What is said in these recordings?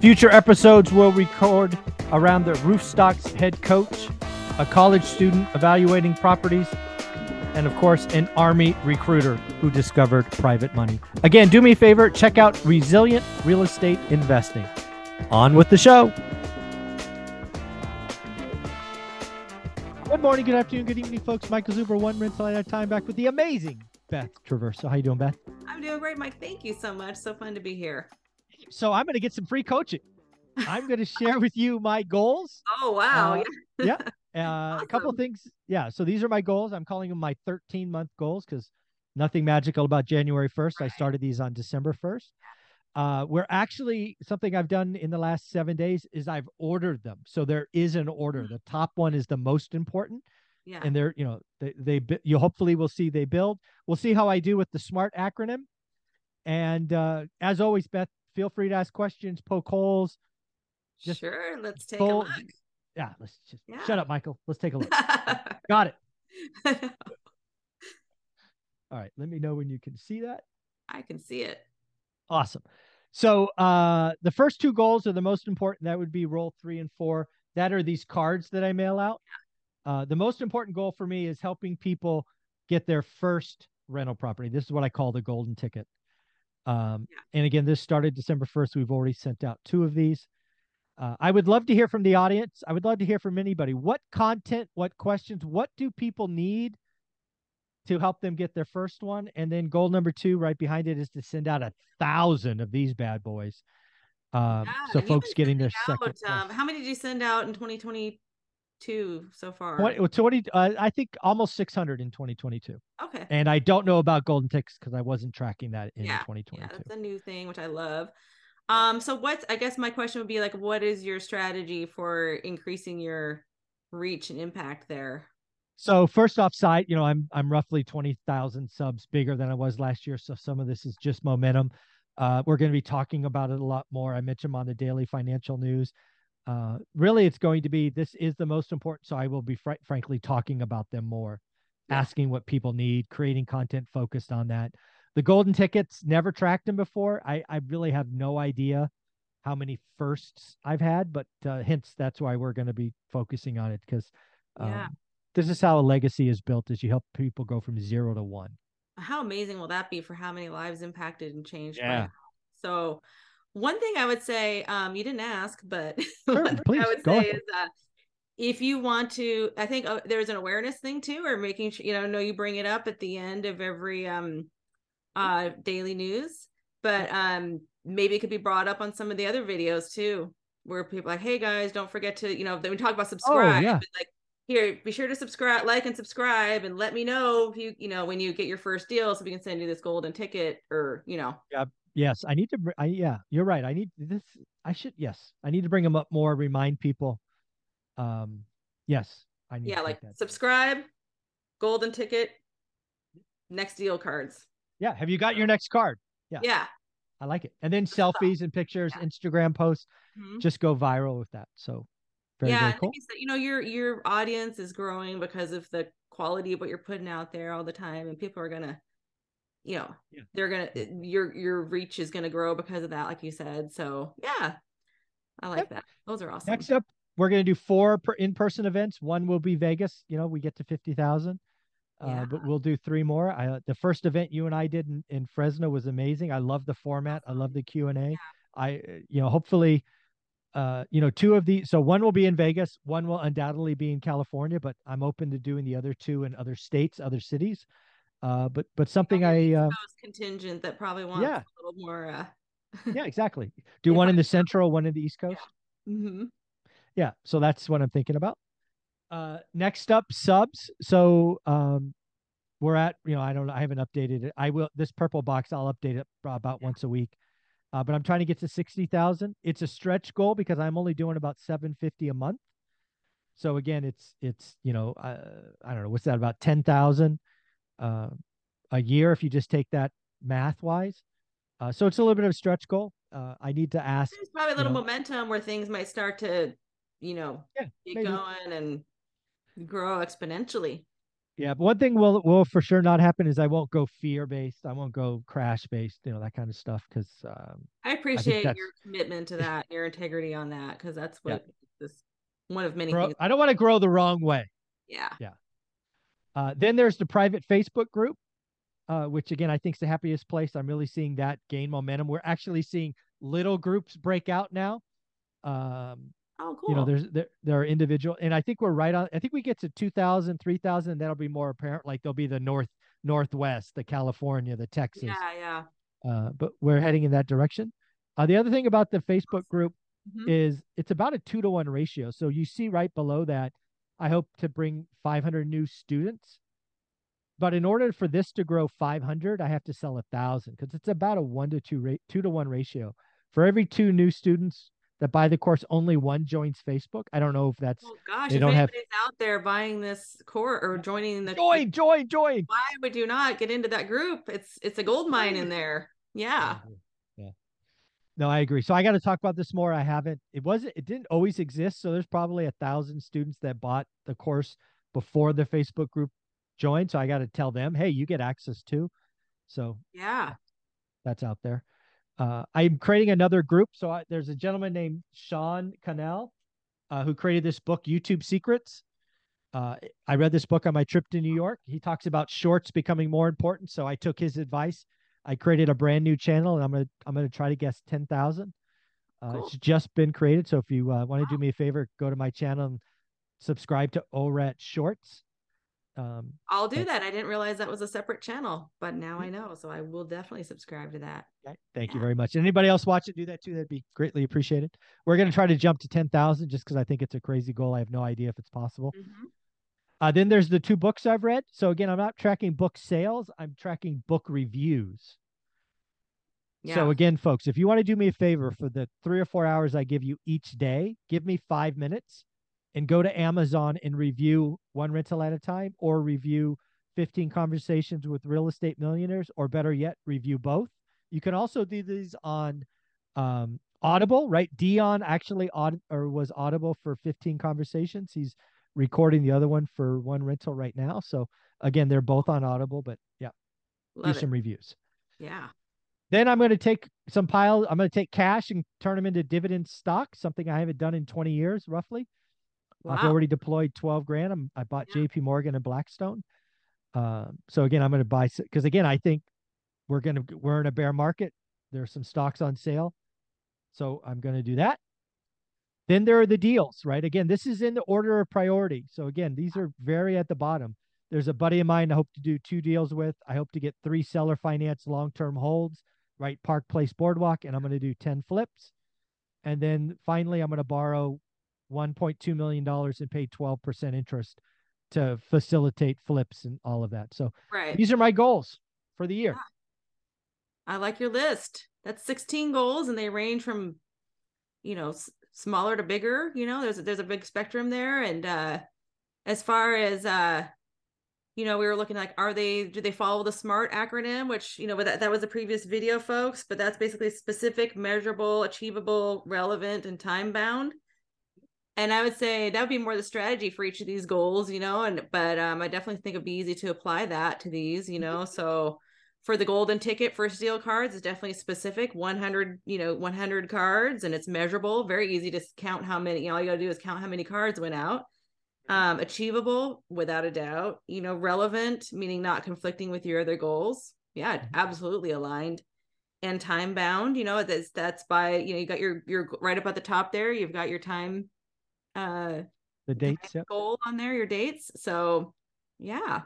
Future episodes will record around the Roofstocks head coach, a college student evaluating properties, and of course, an Army recruiter who discovered private money. Again, do me a favor, check out Resilient Real Estate Investing. On with the show. Good morning, good afternoon, good evening, folks. Michael Zuber, one rental at a time, back with the amazing Beth Traverso. How you doing, Beth? I'm doing great, Mike. Thank you so much. So fun to be here. So I'm going to get some free coaching. I'm going to share with you my goals. Oh wow! Uh, yeah, uh, awesome. a couple of things. Yeah, so these are my goals. I'm calling them my 13 month goals because nothing magical about January 1st. Right. I started these on December 1st. Uh, we're actually something I've done in the last seven days is I've ordered them. So there is an order. The top one is the most important. Yeah. And they're, you know, they, they, you hopefully will see they build. We'll see how I do with the SMART acronym. And uh, as always, Beth, feel free to ask questions, poke holes. Just sure. Let's take full, a look. Yeah. Let's just yeah. shut up, Michael. Let's take a look. Got it. All right. Let me know when you can see that. I can see it. Awesome. So uh, the first two goals are the most important. That would be roll three and four. That are these cards that I mail out. Uh, the most important goal for me is helping people get their first rental property. This is what I call the golden ticket. Um, yeah. And again, this started December 1st. We've already sent out two of these. Uh, I would love to hear from the audience. I would love to hear from anybody. What content, what questions, what do people need to help them get their first one. And then goal number two, right behind it, is to send out a thousand of these bad boys. Um, yeah, so folks getting their out, second. Um, how many did you send out in 2022 so far? 20, 20 uh, I think almost 600 in 2022. Okay. And I don't know about golden ticks because I wasn't tracking that in yeah, 2022. Yeah, that's a new thing, which I love. Um, so what's I guess my question would be like, what is your strategy for increasing your reach and impact there? So first off site, you know, I'm I'm roughly 20,000 subs bigger than I was last year. So some of this is just momentum. Uh, we're going to be talking about it a lot more. I mentioned on the daily financial news. Uh, really, it's going to be this is the most important. So I will be fr- frankly talking about them more, yeah. asking what people need, creating content focused on that. The golden tickets never tracked them before. I I really have no idea how many firsts I've had, but uh, hence that's why we're going to be focusing on it because um, yeah this is how a legacy is built is you help people go from zero to one how amazing will that be for how many lives impacted and changed yeah. so one thing i would say um you didn't ask but sure, i would say is uh if you want to i think uh, there's an awareness thing too or making sure you know know you bring it up at the end of every um uh daily news but um maybe it could be brought up on some of the other videos too where people like hey guys don't forget to you know then we talk about subscribe oh, yeah. like here be sure to subscribe like and subscribe and let me know if you you know when you get your first deal so we can send you this golden ticket or you know. Yeah yes i need to i yeah you're right i need this i should yes i need to bring them up more remind people um yes i need yeah like that. subscribe golden ticket next deal cards yeah have you got your next card yeah yeah i like it and then selfies and pictures yeah. instagram posts mm-hmm. just go viral with that so very, yeah, very cool. you, you know your your audience is growing because of the quality of what you're putting out there all the time, and people are gonna, you know, yeah. they're gonna your your reach is gonna grow because of that, like you said. So yeah, I like yep. that. Those are awesome. Next up, we're gonna do four in-person events. One will be Vegas. You know, we get to fifty thousand. Uh, yeah. Uh, but we'll do three more. I, the first event you and I did in, in Fresno was amazing. I love the format. I love the Q and A. I, you know, hopefully uh, you know, two of these. So one will be in Vegas, one will undoubtedly be in California, but I'm open to doing the other two in other states, other cities. Uh, but but something I uh, contingent that probably wants yeah. a little more. Uh... yeah, exactly. Do one in the central, one in the east coast. Yeah. Mm-hmm. yeah, so that's what I'm thinking about. Uh, next up, subs. So um, we're at you know I don't know I haven't updated it. I will this purple box I'll update it about yeah. once a week. uh, but I'm trying to get to 60,000. It's a stretch goal because I'm only doing about 750 a month. So again, it's it's you know uh, I don't know what's that about 10,000 uh, a year if you just take that math wise. Uh, so it's a little bit of a stretch goal. Uh, I need to ask. There's probably a little know, momentum where things might start to, you know, yeah, get maybe. going and grow exponentially. Yeah, but one thing will will for sure not happen is I won't go fear based. I won't go crash based. You know that kind of stuff because um, I appreciate that's- your commitment to that, your integrity on that, because that's what this one of many grow, things. I don't want to grow the wrong way. Yeah. Yeah. Uh, then there's the private Facebook group, uh, which again I think is the happiest place. I'm really seeing that gain momentum. We're actually seeing little groups break out now. Um, Oh, cool. you know, there's there there are individual, and I think we're right on. I think we get to 2,000, 3,000, and that'll be more apparent. Like there'll be the north northwest, the California, the Texas. yeah, yeah. Uh, but we're heading in that direction. Uh, the other thing about the Facebook group Mhm. is it's about a two to one ratio. So you see right below that, I hope to bring 500 new students. But in order for this to grow 500, I have to sell a thousand because it's about a one to two rate, two to one ratio. For every two new students that buy the course, only one joins Facebook. I don't know if that's Oh gosh, they if don't have- anybody's out there buying this course or joining the join, join, join. why would you not get into that group? It's it's a gold mine in there. Yeah. No, I agree. So I got to talk about this more. I haven't. It wasn't. It didn't always exist. So there's probably a thousand students that bought the course before the Facebook group joined. So I got to tell them, hey, you get access too. So Yeah. that's out there. Uh, I'm creating another group. So I, there's a gentleman named Sean Cannell uh, who created this book, YouTube Secrets. Uh, I read this book on my trip to New York. He talks about shorts becoming more important. So I took his advice. I created a brand new channel, and I'm gonna I'm gonna try to guess ten thousand. Uh, Cool. It's just been created. So if you uh, want to do me a favor, go to my channel and subscribe to ORAT Shorts. Um, I'll do that. I didn't realize that was a separate channel, but now I know. So I will definitely subscribe to that. Okay. Thank you very much. Anybody else watch it, do that too. That'd be greatly appreciated. We're going to try to jump to 10,000 just because I think it's a crazy goal. I have no idea if it's possible. Mhm. Uh, then there's the two books I've read. So again, I'm not tracking book sales, I'm tracking book reviews. Yeah. So again, folks, if you want to do me a favor for the three or four hours I give you each day, give me five minutes and go to Amazon and review one rental at a time or review 15 conversations with real estate millionaires, or better yet, review both. You can also do these on um, Audible, right? Dion actually aud- or was Audible for 15 conversations. He's recording the other one for one rental right now. So again, they're both on Audible, but yeah, Love do it. some reviews. Yeah. Then I'm going to take some pile. I'm going to take cash and turn them into dividend stock, something I haven't done in 20 years, roughly. Wow. I've already deployed 12 grand. I'm, I bought Yeah. JP Morgan and Blackstone. Um, so again, I'm going to buy, because again, I think we're going to, we're in a bear market. There's some stocks on sale. So I'm going to do that. Then there are the deals, right? Again, this is in the order of priority. So again, these are very at the bottom. There's a buddy of mine I hope to do two deals with. I hope to get three seller finance long-term holds, right? Park Place Boardwalk, and I'm going to do 10 flips. And then finally, I'm going to borrow $1.2 million and pay 12% interest to facilitate flips and all of that. So Right. these are my goals for the year. I like your list. That's 16 goals and they range from you know smaller to bigger, you know, there's a, there's a big spectrum there and uh as far as uh you know, we were looking like are they do they follow the SMART acronym which, you know, but that that was a previous video folks, but that's basically specific, measurable, achievable, relevant and time bound. And I would say that would be more the strategy for each of these goals, you know, and but um I definitely think it'd be easy to apply that to these, you know. So for the golden ticket for steel cards is definitely specific 100 you know 100 cards and it's measurable very easy to count how many you know, all you got to do is count how many cards went out um achievable without a doubt you know relevant meaning not conflicting with your other goals yeah Mhm. absolutely aligned and time bound you know that's that's by you know you got your your right up at the top there you've got your time uh The dates. Yep. goal on there your dates so yeah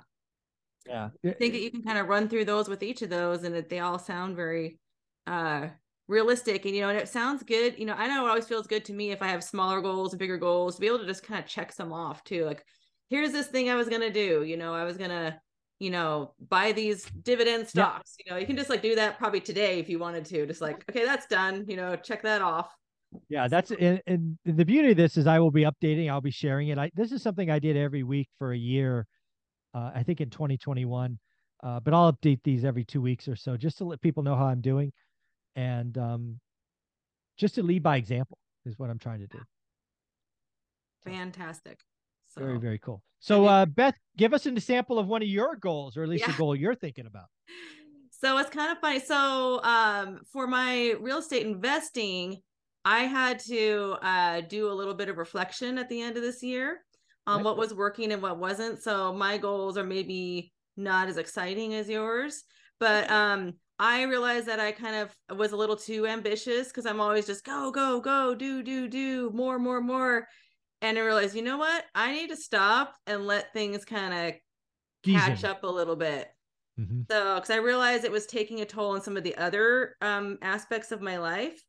Yeah. I think that you can kind of run through those with each of those and that they all sound very uh realistic and you know and it sounds good you know i know it always feels good to me if i have smaller goals and bigger goals to be able to just kind of check some off too like here's this thing i was gonna do you know i was gonna you know, buy these dividend stocks. Yeah. You know, you can just like do that probably today if you wanted to. Just like, okay, that's done. You know, check that off. Yeah, that's and, and the beauty of this is I will be updating. I'll be sharing it. I this is something I did every week for a year. Uh, I think in 2021, uh, but I'll update these every two weeks or so just to let people know how I'm doing, and um, just to lead by example is what I'm trying to do. Fantastic. So, very very cool. So uh, Beth, give us an example of one of your goals, or at least yeah. a goal you're thinking about. So it's kind of funny. So um, for my real estate investing, I had to uh, do a little bit of reflection at the end of this year on right. what was working and what wasn't. So my goals are maybe not as exciting as yours, but um, I realized that I kind of was a little too ambitious because I'm always just go, go, go, do, do, do, more, more, more. And I realized, you know what? I need to stop and let things kind of catch up a little bit. Mm-hmm. So, because I realized it was taking a toll on some of the other um, aspects of my life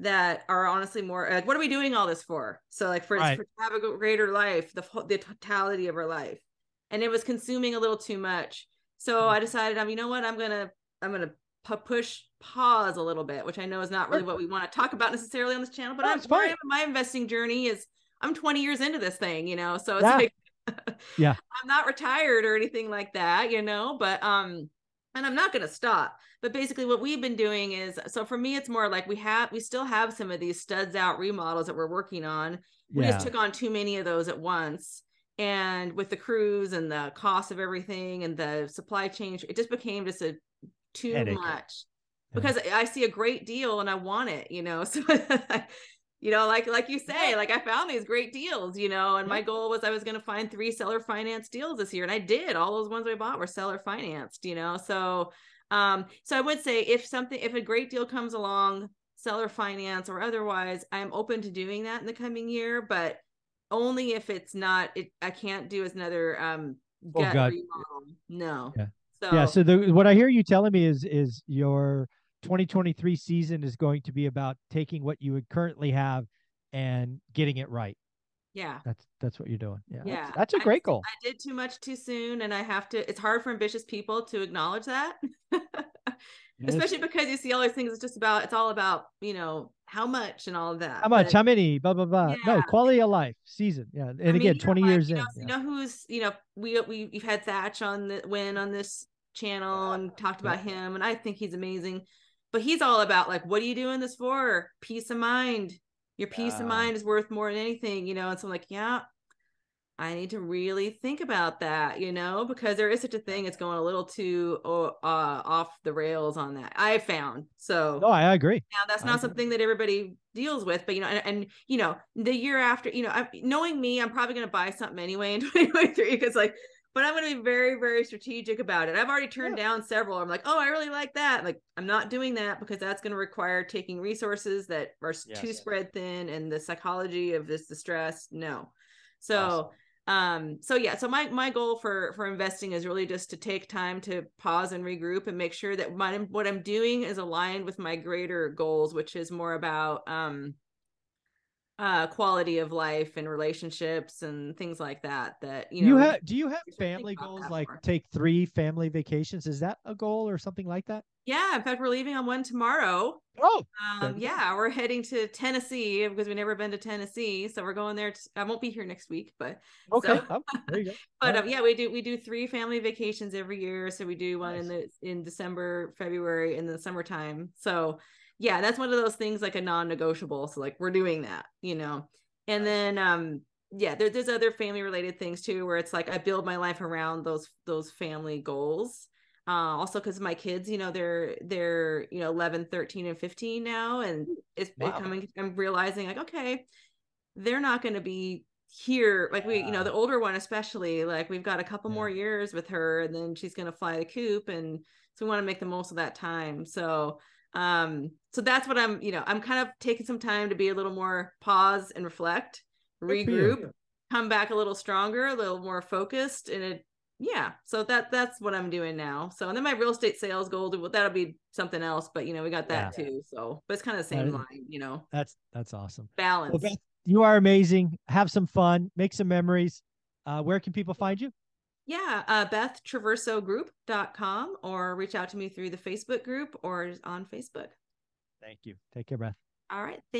that are honestly more like what are we doing all this for so like for, right. for to have a greater life the the totality of our life and it was consuming a little too much so mm-hmm. i decided i'm um, you know what i'm gonna i'm gonna p- push pause a little bit which i know is not really what we want to talk about necessarily on this channel but i'm fine. my investing journey is i'm 20 years into this thing you know so it's yeah. like yeah i'm not retired or anything like that you know but um and I'm not going to stop. But basically, what we've been doing is so for me, it's more like we have, we still have some of these studs out remodels that we're working on. We yeah. just took on too many of those at once. And with the crews and the cost of everything and the supply chain, it just became just a too Headache. much because I see a great deal and I want it, you know. So you know like like you say like i found these great deals you know and my goal was i was going to find three seller finance deals this year and i did. All those ones i bought were seller financed you know so um so i would say if something if a great deal comes along seller finance or otherwise i'm open to doing that in the coming year but only if it's not it i can't do as another um oh, God. Remodel. no. Yeah. So yeah so the what i hear you telling me is is your 2023 season is going to be about taking what you would currently have and getting it right. Yeah. That's that's what you're doing. Yeah. Yeah. That's, that's a great I, goal. I did too much too soon and I have to it's hard for ambitious people to acknowledge that. Especially because you see all these things it's just about it's all about, you know, how much and all of that. How much, but, how many, blah blah blah. Yeah. No, quality of life, season. Yeah. And I mean, again, 20 know, years like, in. Know, yeah. You know who's, you know, we we we've had Thatch on the win on this channel and talked about him and I think he's amazing but he's all about like what are you doing this for? Peace of mind. Your peace of mind is worth more than anything you know? And so I'm like yeah i need to really think about that you know? Because there is such a thing it's going a little too uh, off the rails on that i found so. No i agree. Now that's not something that everybody deals with but you know and, and you know the year after you know I, knowing me i'm probably going to buy something anyway in 2023 because like but I'm going to be very, very strategic about it. I've already turned yeah. down several. I'm like, oh, I really like that. Like, I'm not doing that because that's going to require taking resources that are yes. too spread thin and the psychology of this distress. No. So, awesome. um, so yeah, so my my goal for for investing is really just to take time to pause and regroup and make sure that my what I'm doing is aligned with my greater goals, which is more about um uh quality of life and relationships and things like that that you know you have do you have family goals like take three family vacations? Is that a goal or something like that? Yeah in fact we're leaving on one tomorrow. Oh um, yeah we're heading to tennessee because we've never been to tennessee so we're going there i won't be here next week but okay so, oh, there you go. But um, yeah we do we do three family vacations every year so we do one nice. in the in december february in the summertime so yeah, that's one of those things like a non-negotiable. So like we're doing that, you know. And then um yeah, there, there's other family related things too where it's like I build my life around those those family goals. Uh, also because my kids, you know, they're they're you know 11, 13, and 15 now, and it's wow. becoming. I'm realizing like okay, they're not going to be here like we you know the older one especially like we've got a couple yeah. more years with her and then she's going to fly the coop and so we want to make the most of that time so um so that's what i'm you know i'm kind of taking some time to be a little more pause and reflect regroup come back a little stronger a little more focused and it yeah so that that's what i'm doing now. So and then my real estate sales goal well, that'll be something else but you know we got that yeah. too so but it's kind of the same line you know. That's that's awesome. Balance. Well, Beth, you are amazing. Have some fun. Make some memories. Uh where can people find you Yeah, uh, BethTraversogroup.com or reach out to me through the Facebook group or on Facebook. Thank you. Take care, Beth. All right.